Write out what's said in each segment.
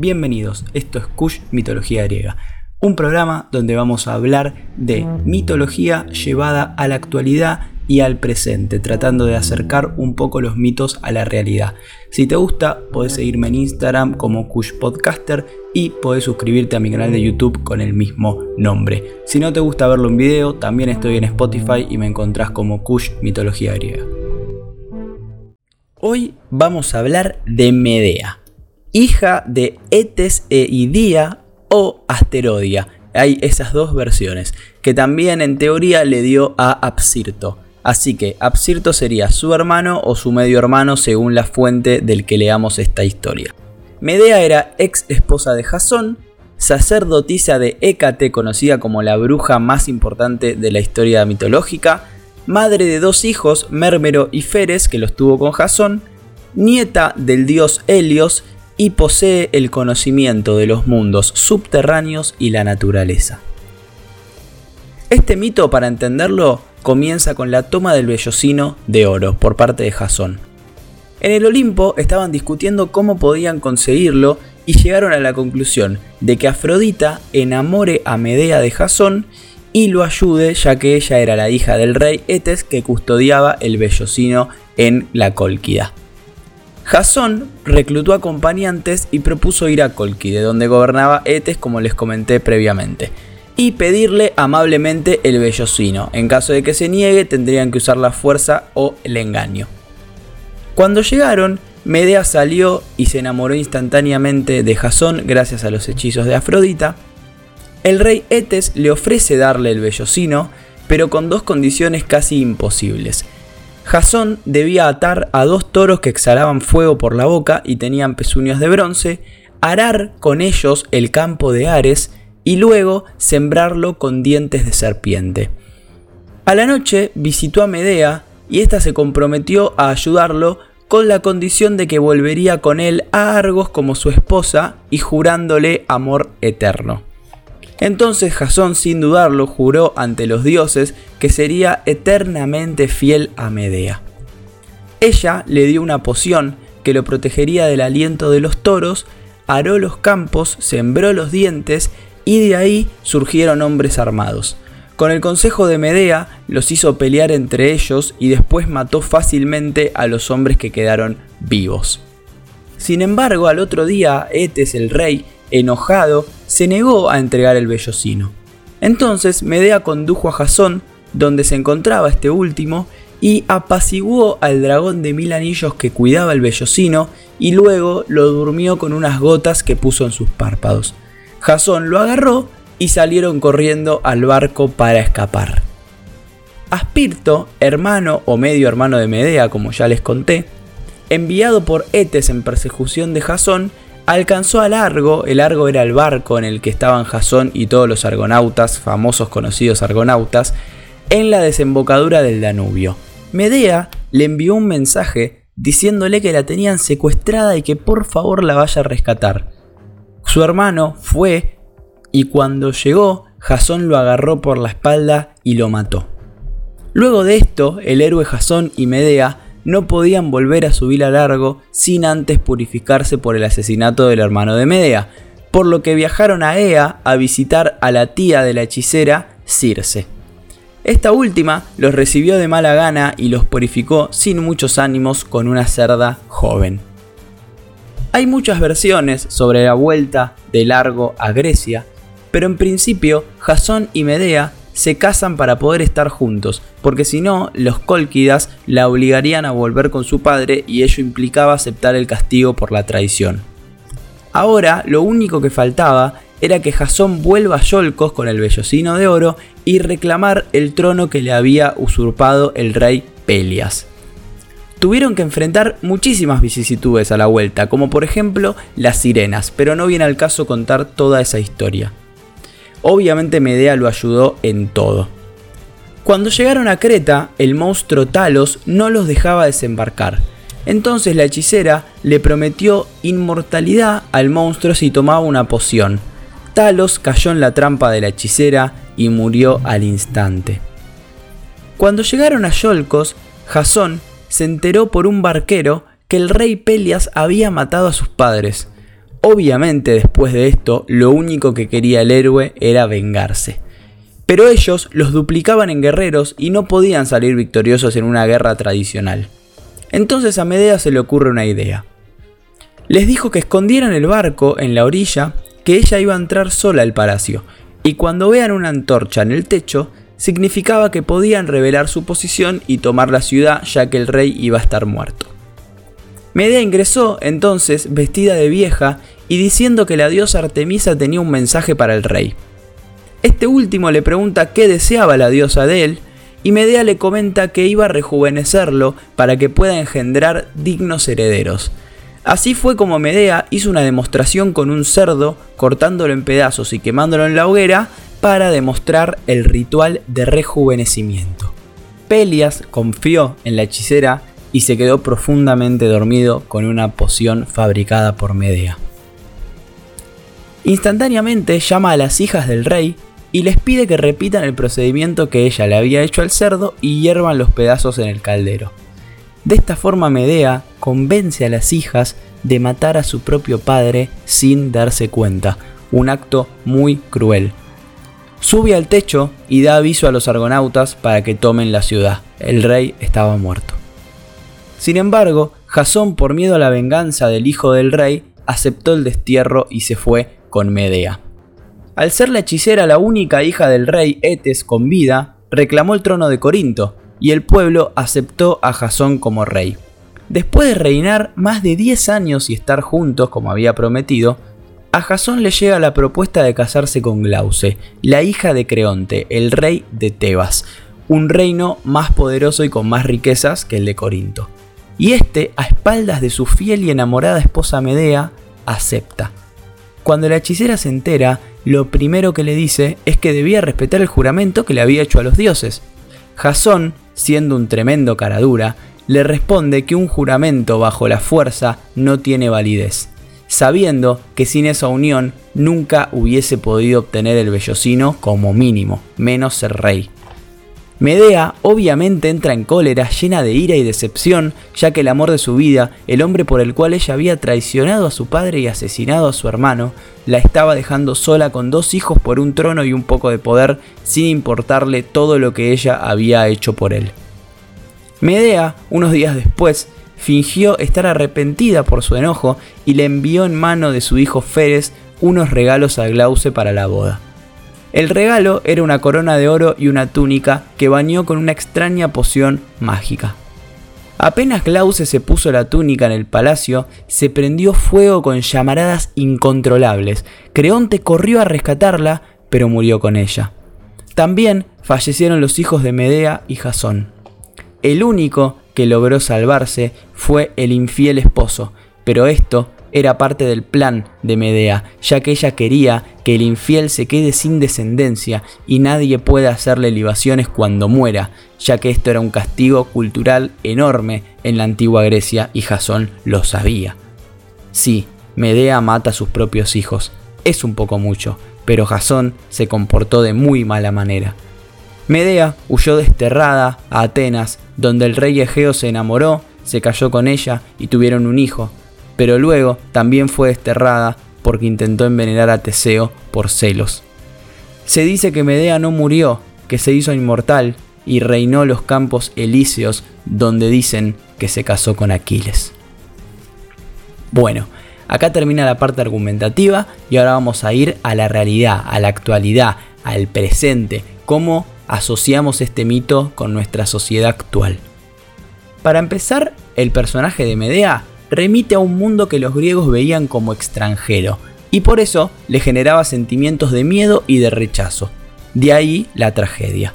Bienvenidos, esto es Kush Mitología Griega, un programa donde vamos a hablar de mitología llevada a la actualidad y al presente, tratando de acercar un poco los mitos a la realidad. Si te gusta, puedes seguirme en Instagram como Kush Podcaster y puedes suscribirte a mi canal de YouTube con el mismo nombre. Si no te gusta verlo en video, también estoy en Spotify y me encontrás como Kush Mitología Griega. Hoy vamos a hablar de Medea hija de Etes e Idía o Asterodia. Hay esas dos versiones, que también en teoría le dio a Apsirto. Así que Apsirto sería su hermano o su medio hermano según la fuente del que leamos esta historia. Medea era ex esposa de Jasón, sacerdotisa de Hécate, conocida como la bruja más importante de la historia mitológica, madre de dos hijos, Mérmero y Feres, que los tuvo con Jasón, nieta del dios Helios y posee el conocimiento de los mundos subterráneos y la naturaleza. Este mito, para entenderlo, comienza con la toma del vellocino de oro por parte de Jasón. En el Olimpo estaban discutiendo cómo podían conseguirlo y llegaron a la conclusión de que Afrodita enamore a Medea de Jasón y lo ayude ya que ella era la hija del rey Etes que custodiaba el vellocino en la Cólquida. Jasón reclutó acompañantes y propuso ir a de donde gobernaba Etes como les comenté previamente, y pedirle amablemente el vellocino. En caso de que se niegue tendrían que usar la fuerza o el engaño. Cuando llegaron, Medea salió y se enamoró instantáneamente de Jasón gracias a los hechizos de Afrodita. El rey Etes le ofrece darle el vellocino, pero con dos condiciones casi imposibles. Jasón debía atar a dos toros que exhalaban fuego por la boca y tenían pezuñas de bronce, arar con ellos el campo de Ares y luego sembrarlo con dientes de serpiente. A la noche visitó a Medea y ésta se comprometió a ayudarlo con la condición de que volvería con él a Argos como su esposa y jurándole amor eterno. Entonces Jasón sin dudarlo juró ante los dioses que sería eternamente fiel a Medea. Ella le dio una poción que lo protegería del aliento de los toros, aró los campos, sembró los dientes y de ahí surgieron hombres armados. Con el consejo de Medea los hizo pelear entre ellos y después mató fácilmente a los hombres que quedaron vivos. Sin embargo, al otro día, Etes el rey enojado, se negó a entregar el vellocino. Entonces Medea condujo a Jasón, donde se encontraba este último, y apaciguó al dragón de mil anillos que cuidaba el vellocino y luego lo durmió con unas gotas que puso en sus párpados. Jasón lo agarró y salieron corriendo al barco para escapar. Aspirto, hermano o medio hermano de Medea, como ya les conté, enviado por Etes en persecución de Jasón, alcanzó a Largo, el Largo era el barco en el que estaban Jasón y todos los argonautas, famosos conocidos argonautas, en la desembocadura del Danubio. Medea le envió un mensaje diciéndole que la tenían secuestrada y que por favor la vaya a rescatar. Su hermano fue y cuando llegó, Jasón lo agarró por la espalda y lo mató. Luego de esto, el héroe Jasón y Medea no podían volver a subir a largo sin antes purificarse por el asesinato del hermano de Medea, por lo que viajaron a Ea a visitar a la tía de la hechicera, Circe. Esta última los recibió de mala gana y los purificó sin muchos ánimos con una cerda joven. Hay muchas versiones sobre la vuelta de Largo a Grecia, pero en principio Jasón y Medea se casan para poder estar juntos, porque si no, los Cólquidas la obligarían a volver con su padre y ello implicaba aceptar el castigo por la traición. Ahora, lo único que faltaba era que Jasón vuelva a Yolcos con el vellocino de oro y reclamar el trono que le había usurpado el rey Pelias. Tuvieron que enfrentar muchísimas vicisitudes a la vuelta, como por ejemplo las sirenas, pero no viene al caso contar toda esa historia. Obviamente Medea lo ayudó en todo. Cuando llegaron a Creta, el monstruo Talos no los dejaba desembarcar. Entonces la hechicera le prometió inmortalidad al monstruo si tomaba una poción. Talos cayó en la trampa de la hechicera y murió al instante. Cuando llegaron a Yolcos, Jasón se enteró por un barquero que el rey Pelias había matado a sus padres. Obviamente después de esto, lo único que quería el héroe era vengarse. Pero ellos los duplicaban en guerreros y no podían salir victoriosos en una guerra tradicional. Entonces a Medea se le ocurre una idea. Les dijo que escondieran el barco en la orilla, que ella iba a entrar sola al palacio, y cuando vean una antorcha en el techo, significaba que podían revelar su posición y tomar la ciudad ya que el rey iba a estar muerto. Medea ingresó entonces vestida de vieja y diciendo que la diosa Artemisa tenía un mensaje para el rey. Este último le pregunta qué deseaba la diosa de él y Medea le comenta que iba a rejuvenecerlo para que pueda engendrar dignos herederos. Así fue como Medea hizo una demostración con un cerdo, cortándolo en pedazos y quemándolo en la hoguera, para demostrar el ritual de rejuvenecimiento. Pelias confió en la hechicera y se quedó profundamente dormido con una poción fabricada por Medea. Instantáneamente llama a las hijas del rey y les pide que repitan el procedimiento que ella le había hecho al cerdo y hiervan los pedazos en el caldero. De esta forma Medea convence a las hijas de matar a su propio padre sin darse cuenta, un acto muy cruel. Sube al techo y da aviso a los argonautas para que tomen la ciudad. El rey estaba muerto. Sin embargo, Jasón, por miedo a la venganza del hijo del rey, aceptó el destierro y se fue con Medea. Al ser la hechicera la única hija del rey Etes con vida, reclamó el trono de Corinto, y el pueblo aceptó a Jasón como rey. Después de reinar más de 10 años y estar juntos como había prometido, a Jasón le llega la propuesta de casarse con Glauce, la hija de Creonte, el rey de Tebas, un reino más poderoso y con más riquezas que el de Corinto. Y este, a espaldas de su fiel y enamorada esposa Medea, acepta. Cuando la hechicera se entera, lo primero que le dice es que debía respetar el juramento que le había hecho a los dioses. Jasón, siendo un tremendo caradura, le responde que un juramento bajo la fuerza no tiene validez, sabiendo que sin esa unión nunca hubiese podido obtener el vellocino como mínimo, menos ser rey. Medea obviamente entra en cólera, llena de ira y decepción, ya que el amor de su vida, el hombre por el cual ella había traicionado a su padre y asesinado a su hermano, la estaba dejando sola con dos hijos por un trono y un poco de poder, sin importarle todo lo que ella había hecho por él. Medea, unos días después, fingió estar arrepentida por su enojo y le envió en mano de su hijo Feres unos regalos a Glauce para la boda. El regalo era una corona de oro y una túnica que bañó con una extraña poción mágica. Apenas Glauce se puso la túnica en el palacio, se prendió fuego con llamaradas incontrolables. Creonte corrió a rescatarla, pero murió con ella. También fallecieron los hijos de Medea y Jasón. El único que logró salvarse fue el infiel esposo, pero esto era parte del plan de Medea, ya que ella quería que el infiel se quede sin descendencia y nadie pueda hacerle libaciones cuando muera, ya que esto era un castigo cultural enorme en la antigua Grecia y Jasón lo sabía. Sí, Medea mata a sus propios hijos, es un poco mucho, pero Jasón se comportó de muy mala manera. Medea huyó desterrada a Atenas, donde el rey Egeo se enamoró, se cayó con ella y tuvieron un hijo, pero luego también fue desterrada porque intentó envenenar a Teseo por celos. Se dice que Medea no murió, que se hizo inmortal y reinó los campos elíseos donde dicen que se casó con Aquiles. Bueno, acá termina la parte argumentativa y ahora vamos a ir a la realidad, a la actualidad, al presente, cómo asociamos este mito con nuestra sociedad actual. Para empezar, el personaje de Medea remite a un mundo que los griegos veían como extranjero, y por eso le generaba sentimientos de miedo y de rechazo. De ahí la tragedia.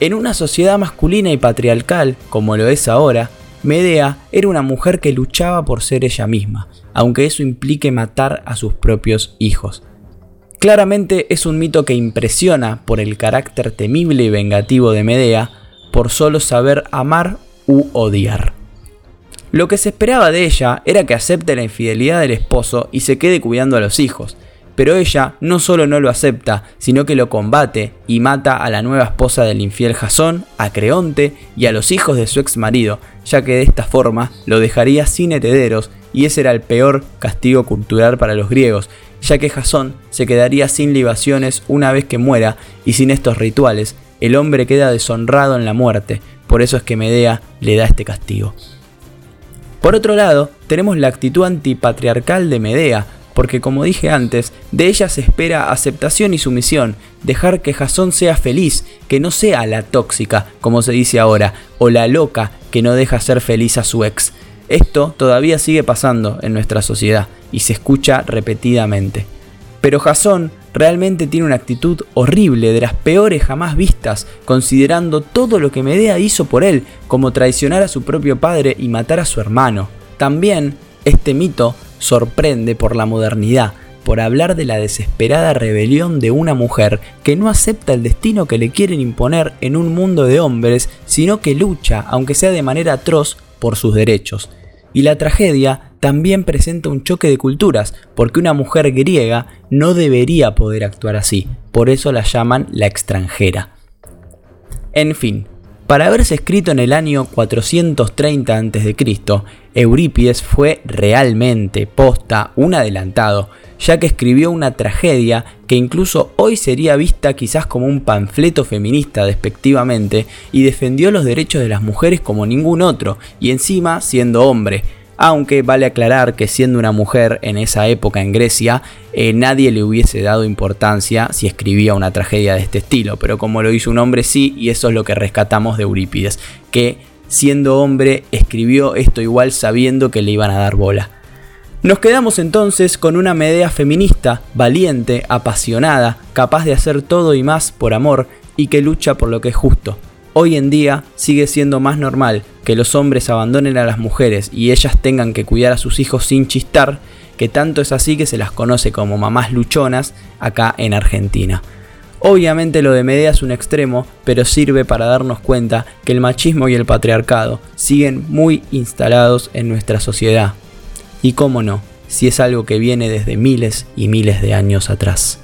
En una sociedad masculina y patriarcal, como lo es ahora, Medea era una mujer que luchaba por ser ella misma, aunque eso implique matar a sus propios hijos. Claramente es un mito que impresiona por el carácter temible y vengativo de Medea, por solo saber amar u odiar. Lo que se esperaba de ella era que acepte la infidelidad del esposo y se quede cuidando a los hijos, pero ella no solo no lo acepta, sino que lo combate y mata a la nueva esposa del infiel Jasón, a Creonte y a los hijos de su ex marido, ya que de esta forma lo dejaría sin herederos y ese era el peor castigo cultural para los griegos, ya que Jasón se quedaría sin libaciones una vez que muera y sin estos rituales, el hombre queda deshonrado en la muerte, por eso es que Medea le da este castigo. Por otro lado, tenemos la actitud antipatriarcal de Medea, porque como dije antes, de ella se espera aceptación y sumisión, dejar que Jasón sea feliz, que no sea la tóxica, como se dice ahora, o la loca que no deja ser feliz a su ex. Esto todavía sigue pasando en nuestra sociedad y se escucha repetidamente. Pero Jasón realmente tiene una actitud horrible, de las peores jamás vistas, considerando todo lo que Medea hizo por él, como traicionar a su propio padre y matar a su hermano. También, este mito sorprende por la modernidad, por hablar de la desesperada rebelión de una mujer que no acepta el destino que le quieren imponer en un mundo de hombres, sino que lucha, aunque sea de manera atroz, por sus derechos. Y la tragedia también presenta un choque de culturas, porque una mujer griega no debería poder actuar así, por eso la llaman la extranjera. En fin, para haberse escrito en el año 430 a.C., Eurípides fue realmente, posta, un adelantado, ya que escribió una tragedia que incluso hoy sería vista quizás como un panfleto feminista despectivamente y defendió los derechos de las mujeres como ningún otro, y encima siendo hombre, aunque vale aclarar que siendo una mujer en esa época en Grecia, eh, nadie le hubiese dado importancia si escribía una tragedia de este estilo, pero como lo hizo un hombre sí, y eso es lo que rescatamos de Eurípides, que siendo hombre escribió esto igual sabiendo que le iban a dar bola. Nos quedamos entonces con una Medea feminista, valiente, apasionada, capaz de hacer todo y más por amor y que lucha por lo que es justo. Hoy en día sigue siendo más normal que los hombres abandonen a las mujeres y ellas tengan que cuidar a sus hijos sin chistar, que tanto es así que se las conoce como mamás luchonas acá en Argentina. Obviamente lo de Medea es un extremo, pero sirve para darnos cuenta que el machismo y el patriarcado siguen muy instalados en nuestra sociedad. Y cómo no, si es algo que viene desde miles y miles de años atrás.